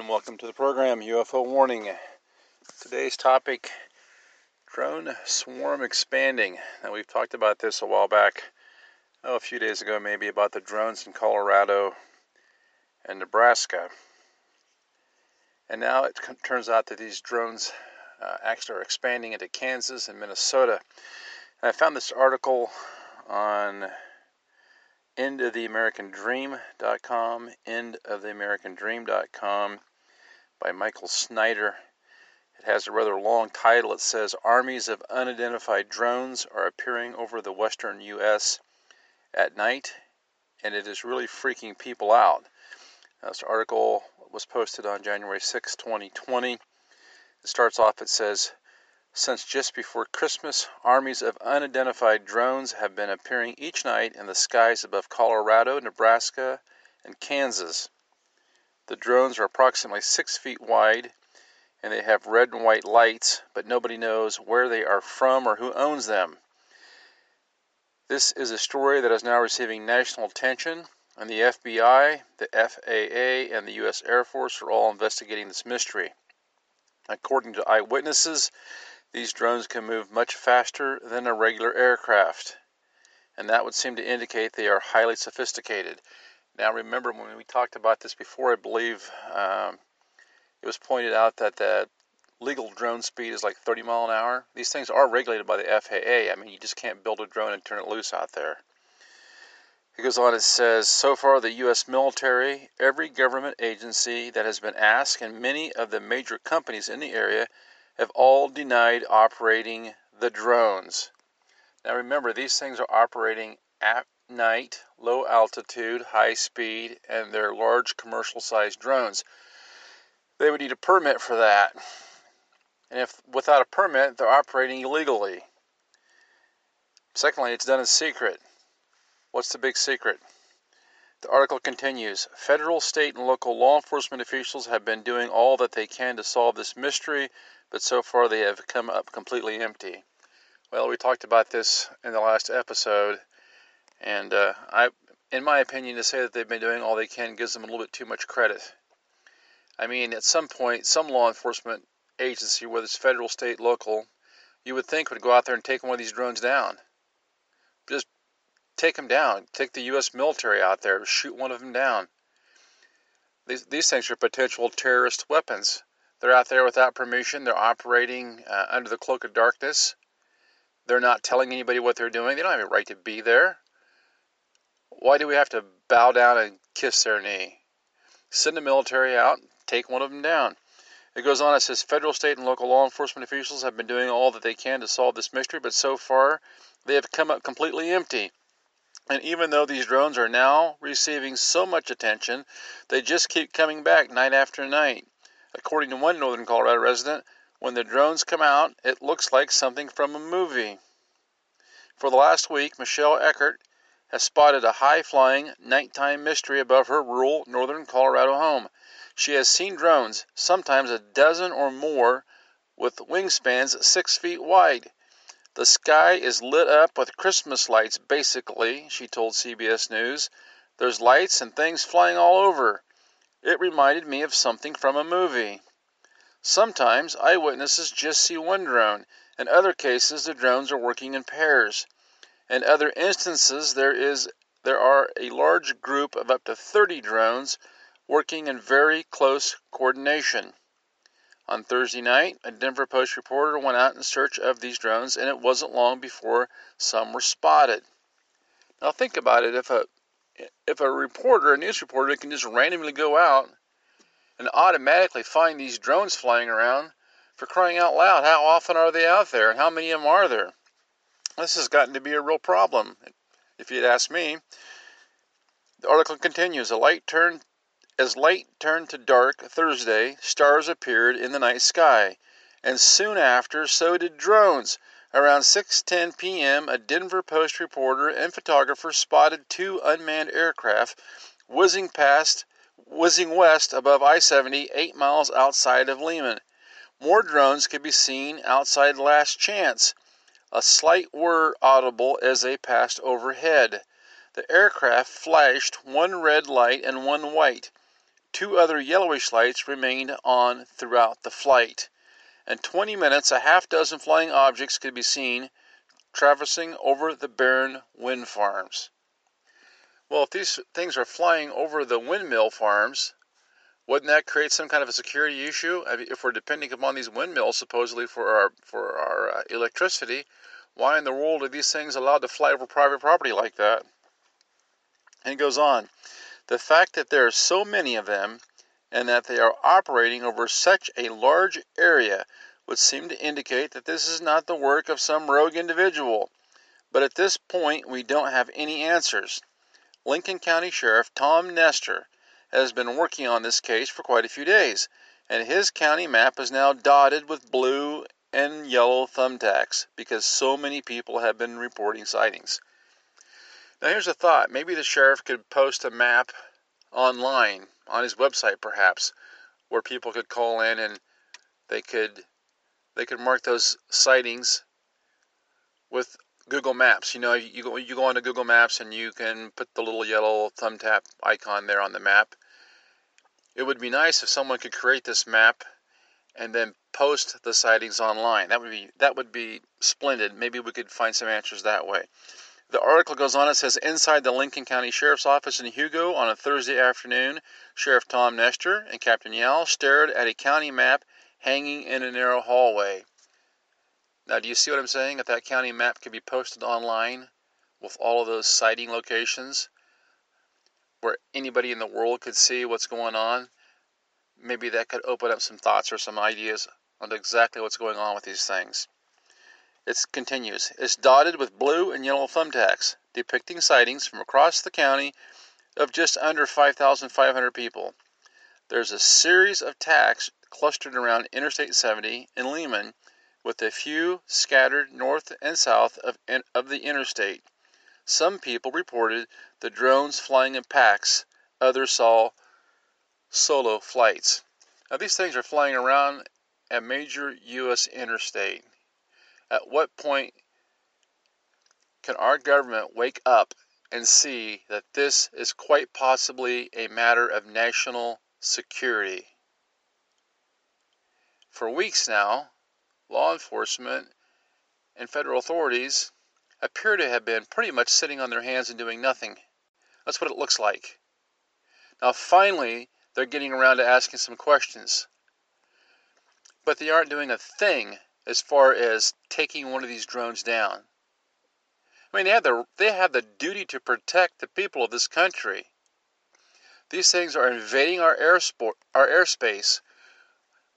and welcome to the program UFO Warning. Today's topic drone swarm expanding. Now, we've talked about this a while back, oh, a few days ago maybe, about the drones in Colorado and Nebraska. And now it turns out that these drones uh, actually are expanding into Kansas and Minnesota. And I found this article on endoftheamericandream.com, endoftheamericandream.com by Michael Snyder. It has a rather long title. It says Armies of Unidentified Drones are appearing over the western U.S. at night, and it is really freaking people out. This article was posted on January 6, 2020. It starts off, it says, since just before Christmas, armies of unidentified drones have been appearing each night in the skies above Colorado, Nebraska, and Kansas. The drones are approximately six feet wide and they have red and white lights, but nobody knows where they are from or who owns them. This is a story that is now receiving national attention, and the FBI, the FAA, and the U.S. Air Force are all investigating this mystery. According to eyewitnesses, these drones can move much faster than a regular aircraft, and that would seem to indicate they are highly sophisticated. Now, remember when we talked about this before, I believe um, it was pointed out that the legal drone speed is like 30 mile an hour. These things are regulated by the FAA. I mean, you just can't build a drone and turn it loose out there. It goes on, it says, so far the U.S. military, every government agency that has been asked, and many of the major companies in the area have all denied operating the drones. Now remember, these things are operating at night, low altitude, high speed, and they're large commercial sized drones. They would need a permit for that. And if without a permit, they're operating illegally. Secondly, it's done in secret. What's the big secret? The article continues Federal, state, and local law enforcement officials have been doing all that they can to solve this mystery, but so far they have come up completely empty. Well, we talked about this in the last episode, and uh, I, in my opinion, to say that they've been doing all they can gives them a little bit too much credit. I mean, at some point, some law enforcement agency, whether it's federal, state, local, you would think would go out there and take one of these drones down. Just take them down. Take the U.S. military out there, shoot one of them down. These, these things are potential terrorist weapons. They're out there without permission. They're operating uh, under the cloak of darkness. They're not telling anybody what they're doing. They don't have a right to be there. Why do we have to bow down and kiss their knee? Send the military out, take one of them down. It goes on, it says federal, state, and local law enforcement officials have been doing all that they can to solve this mystery, but so far they have come up completely empty. And even though these drones are now receiving so much attention, they just keep coming back night after night. According to one northern Colorado resident, when the drones come out, it looks like something from a movie. For the last week, Michelle Eckert has spotted a high flying nighttime mystery above her rural northern Colorado home. She has seen drones, sometimes a dozen or more, with wingspans six feet wide. The sky is lit up with Christmas lights, basically, she told CBS News. There's lights and things flying all over. It reminded me of something from a movie. Sometimes eyewitnesses just see one drone. In other cases, the drones are working in pairs. In other instances, there is there are a large group of up to 30 drones working in very close coordination. On Thursday night, a Denver Post reporter went out in search of these drones, and it wasn't long before some were spotted. Now think about it: if a if a reporter, a news reporter, can just randomly go out and automatically find these drones flying around, for crying out loud, how often are they out there, and how many of them are there? This has gotten to be a real problem, if you'd ask me. The article continues: a light turned as light turned to dark Thursday, stars appeared in the night sky, and soon after so did drones. Around 6:10 p.m., a Denver Post reporter and photographer spotted two unmanned aircraft whizzing past whizzing west above I-70 8 miles outside of Lehman. More drones could be seen outside Last Chance. A slight whir audible as they passed overhead. The aircraft flashed one red light and one white. Two other yellowish lights remained on throughout the flight. In 20 minutes, a half dozen flying objects could be seen traversing over the barren wind farms. Well, if these things are flying over the windmill farms, wouldn't that create some kind of a security issue? If we're depending upon these windmills supposedly for our for our uh, electricity, why in the world are these things allowed to fly over private property like that? And it goes on. The fact that there are so many of them and that they are operating over such a large area would seem to indicate that this is not the work of some rogue individual. But at this point, we don't have any answers. Lincoln County Sheriff Tom Nestor has been working on this case for quite a few days, and his county map is now dotted with blue and yellow thumbtacks because so many people have been reporting sightings. Now, here's a thought maybe the sheriff could post a map online, on his website perhaps, where people could call in and they could they could mark those sightings with Google Maps. You know, you go you go onto Google Maps and you can put the little yellow thumbtack icon there on the map. It would be nice if someone could create this map and then post the sightings online. That would be that would be splendid. Maybe we could find some answers that way. The article goes on. It says inside the Lincoln County Sheriff's Office in Hugo on a Thursday afternoon, Sheriff Tom Nestor and Captain Yal stared at a county map hanging in a narrow hallway. Now, do you see what I'm saying? If that county map could be posted online with all of those sighting locations where anybody in the world could see what's going on, maybe that could open up some thoughts or some ideas on exactly what's going on with these things. It continues. It's dotted with blue and yellow thumbtacks, depicting sightings from across the county of just under 5,500 people. There's a series of tacks clustered around Interstate 70 in Lehman with a few scattered north and south of, of the interstate. Some people reported the drones flying in packs, others saw solo flights. Now, these things are flying around a major U.S. interstate. At what point can our government wake up and see that this is quite possibly a matter of national security? For weeks now, law enforcement and federal authorities appear to have been pretty much sitting on their hands and doing nothing. That's what it looks like. Now, finally, they're getting around to asking some questions. But they aren't doing a thing as far as taking one of these drones down. I mean, they have the, they have the duty to protect the people of this country. These things are invading our, air sport, our airspace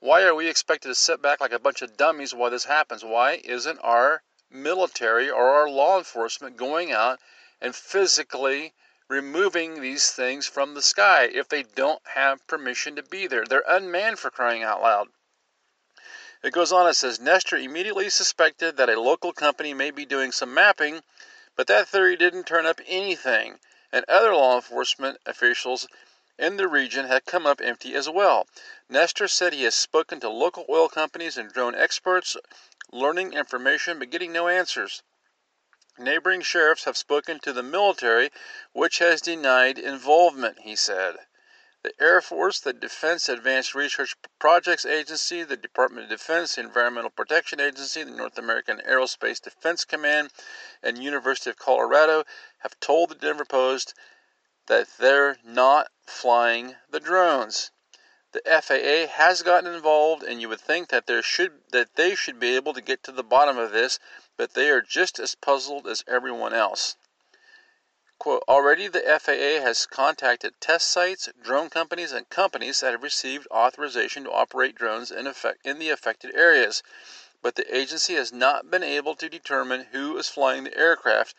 why are we expected to sit back like a bunch of dummies while this happens? Why isn't our military or our law enforcement going out and physically removing these things from the sky if they don't have permission to be there? They're unmanned for crying out loud. It goes on, it says Nestor immediately suspected that a local company may be doing some mapping, but that theory didn't turn up anything, and other law enforcement officials in the region had come up empty as well. Nestor said he has spoken to local oil companies and drone experts, learning information but getting no answers. Neighboring sheriffs have spoken to the military, which has denied involvement, he said. The Air Force, the Defense Advanced Research Projects Agency, the Department of Defense, the Environmental Protection Agency, the North American Aerospace Defense Command, and University of Colorado have told the Denver Post that they're not flying the drones. The FAA has gotten involved, and you would think that there should that they should be able to get to the bottom of this, but they are just as puzzled as everyone else. Already the FAA has contacted test sites, drone companies, and companies that have received authorization to operate drones in, effect, in the affected areas but the agency has not been able to determine who is flying the aircraft,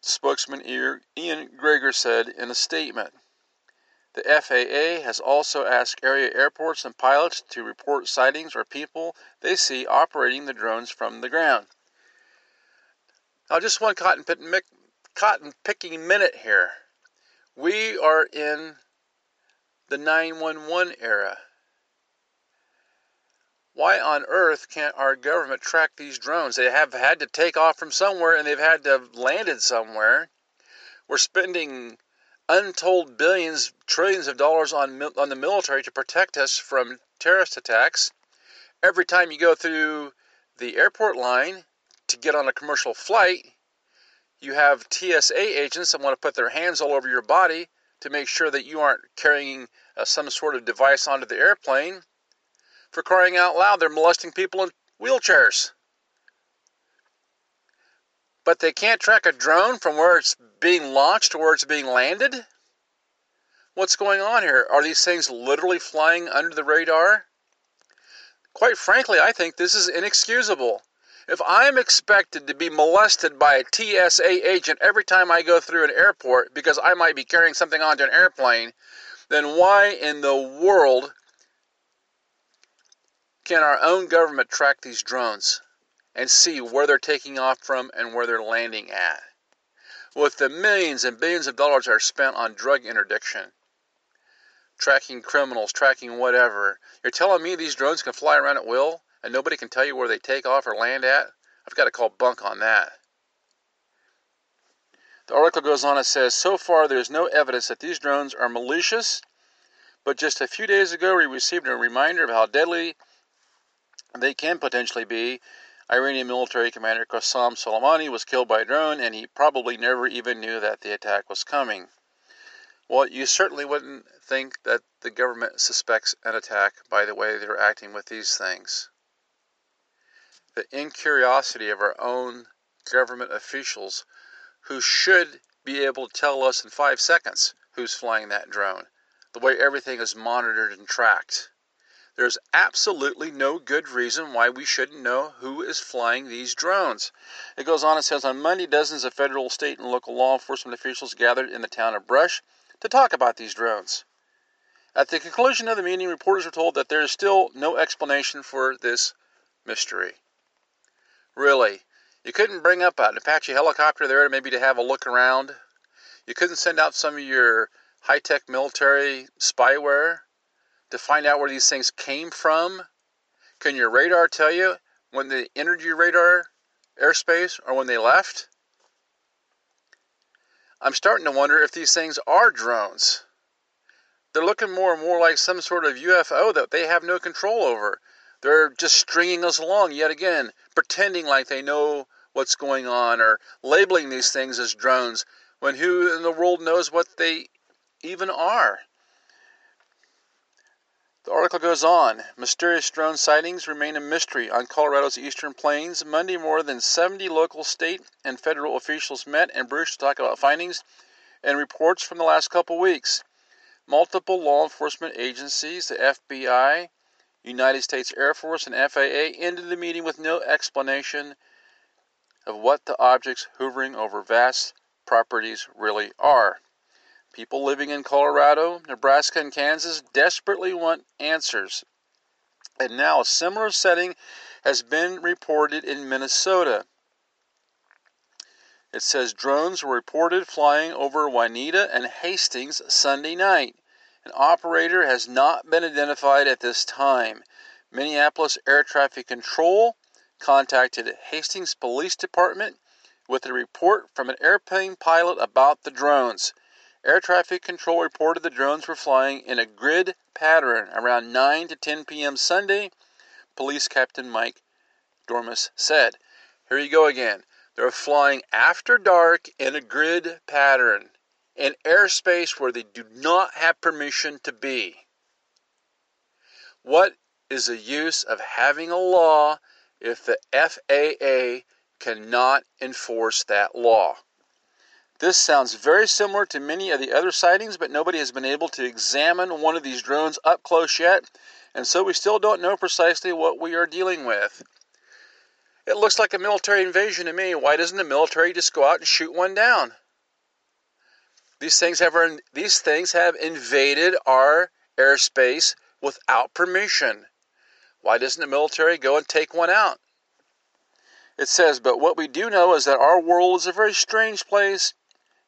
spokesman Ian Gregor said in a statement. The FAA has also asked area airports and pilots to report sightings or people they see operating the drones from the ground. Now, just one cotton, cotton picking minute here. We are in the 911 era. Why on earth can't our government track these drones? They have had to take off from somewhere and they've had to have landed somewhere. We're spending untold billions, trillions of dollars on, on the military to protect us from terrorist attacks. Every time you go through the airport line to get on a commercial flight, you have TSA agents that want to put their hands all over your body to make sure that you aren't carrying uh, some sort of device onto the airplane. For crying out loud, they're molesting people in wheelchairs. But they can't track a drone from where it's being launched to where it's being landed? What's going on here? Are these things literally flying under the radar? Quite frankly, I think this is inexcusable. If I'm expected to be molested by a TSA agent every time I go through an airport because I might be carrying something onto an airplane, then why in the world can our own government track these drones and see where they're taking off from and where they're landing at? With the millions and billions of dollars that are spent on drug interdiction, tracking criminals, tracking whatever, you're telling me these drones can fly around at will and nobody can tell you where they take off or land at? I've got to call bunk on that. The article goes on and says so far there is no evidence that these drones are malicious, but just a few days ago we received a reminder of how deadly they can potentially be. Iranian military commander Qasem Soleimani was killed by a drone, and he probably never even knew that the attack was coming. Well, you certainly wouldn't think that the government suspects an attack by the way they're acting with these things. The incuriosity of our own government officials who should be able to tell us in five seconds who's flying that drone, the way everything is monitored and tracked. There's absolutely no good reason why we shouldn't know who is flying these drones. It goes on and says on Monday, dozens of federal, state, and local law enforcement officials gathered in the town of Brush to talk about these drones. At the conclusion of the meeting, reporters were told that there is still no explanation for this mystery. Really, you couldn't bring up an Apache helicopter there maybe to have a look around? You couldn't send out some of your high tech military spyware to find out where these things came from? Can your radar tell you when they entered your radar airspace or when they left? I'm starting to wonder if these things are drones. They're looking more and more like some sort of UFO that they have no control over. They're just stringing us along yet again, pretending like they know what's going on or labeling these things as drones when who in the world knows what they even are? The article goes on. Mysterious drone sightings remain a mystery on Colorado's eastern plains. Monday, more than 70 local, state, and federal officials met in Brush to talk about findings and reports from the last couple weeks. Multiple law enforcement agencies, the FBI, United States Air Force, and FAA, ended the meeting with no explanation of what the objects hovering over vast properties really are. People living in Colorado, Nebraska, and Kansas desperately want answers. And now a similar setting has been reported in Minnesota. It says drones were reported flying over Wauneta and Hastings Sunday night. An operator has not been identified at this time. Minneapolis Air Traffic Control contacted Hastings Police Department with a report from an airplane pilot about the drones. Air traffic control reported the drones were flying in a grid pattern around 9 to 10 p.m. Sunday, Police Captain Mike Dormus said. Here you go again. They're flying after dark in a grid pattern in airspace where they do not have permission to be. What is the use of having a law if the FAA cannot enforce that law? This sounds very similar to many of the other sightings, but nobody has been able to examine one of these drones up close yet, and so we still don't know precisely what we are dealing with. It looks like a military invasion to me. Why doesn't the military just go out and shoot one down? These things have these things have invaded our airspace without permission. Why doesn't the military go and take one out? It says, but what we do know is that our world is a very strange place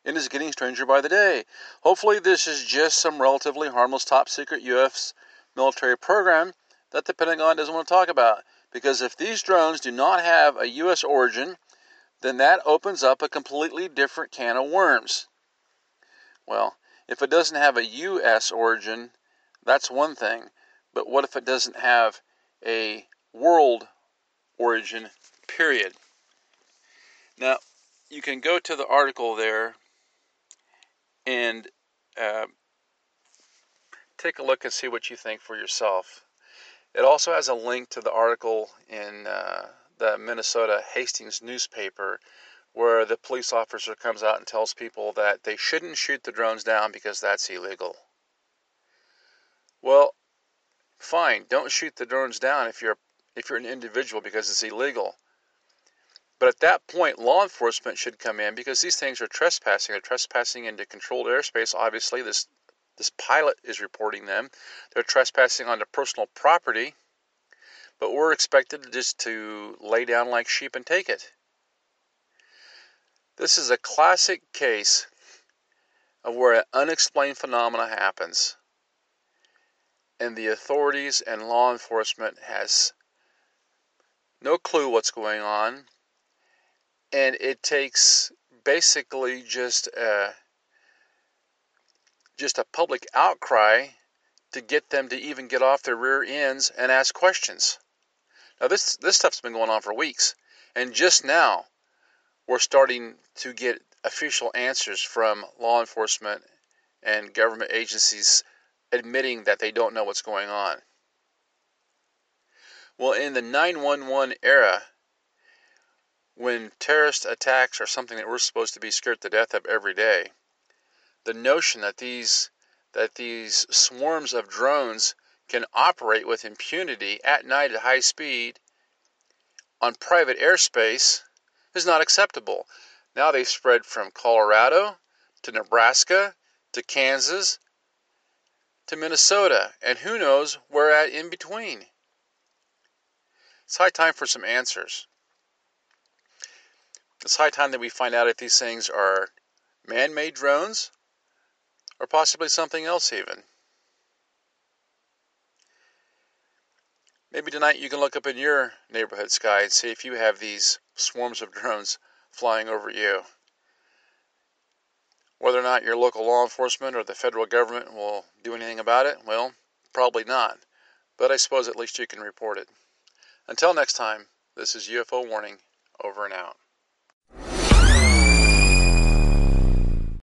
and is getting stranger by the day. Hopefully, this is just some relatively harmless top secret U.S. military program that the Pentagon doesn't want to talk about. Because if these drones do not have a U.S. origin, then that opens up a completely different can of worms. Well, If it doesn't have a U.S. origin, that's one thing. But what if it doesn't have a world origin, period? Now, you can go to the article there and uh, take a look and see what you think for yourself. It also has a link to the article in uh, the Minnesota Hastings newspaper where the police officer comes out and tells people that they shouldn't shoot the drones down because that's illegal. Well, fine, don't shoot the drones down if you're if you're an individual because it's illegal. But at that point, law enforcement should come in because these things are trespassing. They're trespassing into controlled airspace. Obviously, this this pilot is reporting them. They're trespassing onto personal property, but we're expected just to lay down like sheep and take it. This is a classic case of where an unexplained phenomena happens, and the authorities and law enforcement has no clue what's going on, and it takes basically just a just a public outcry to get them to even get off their rear ends and ask questions. Now this this stuff's been going on for weeks, and just now we're starting to get official answers from law enforcement and government agencies admitting that they don't know what's going on. Well, in the 911 era, when terrorist attacks are something that we're supposed to be scared to death of every day, the notion that these that these swarms of drones can operate with impunity at night at high speed on private airspace is not acceptable. Now they've spread from Colorado to Nebraska to Kansas to Minnesota and who knows where at in between. It's high time for some answers. It's high time that we find out if these things are man made drones or possibly something else even. Maybe tonight you can look up in your neighborhood sky and see if you have these swarms of drones flying over you. Whether or not your local law enforcement or the federal government will do anything about it, well, probably not. But I suppose at least you can report it. Until next time, this is UFO Warning, over and out.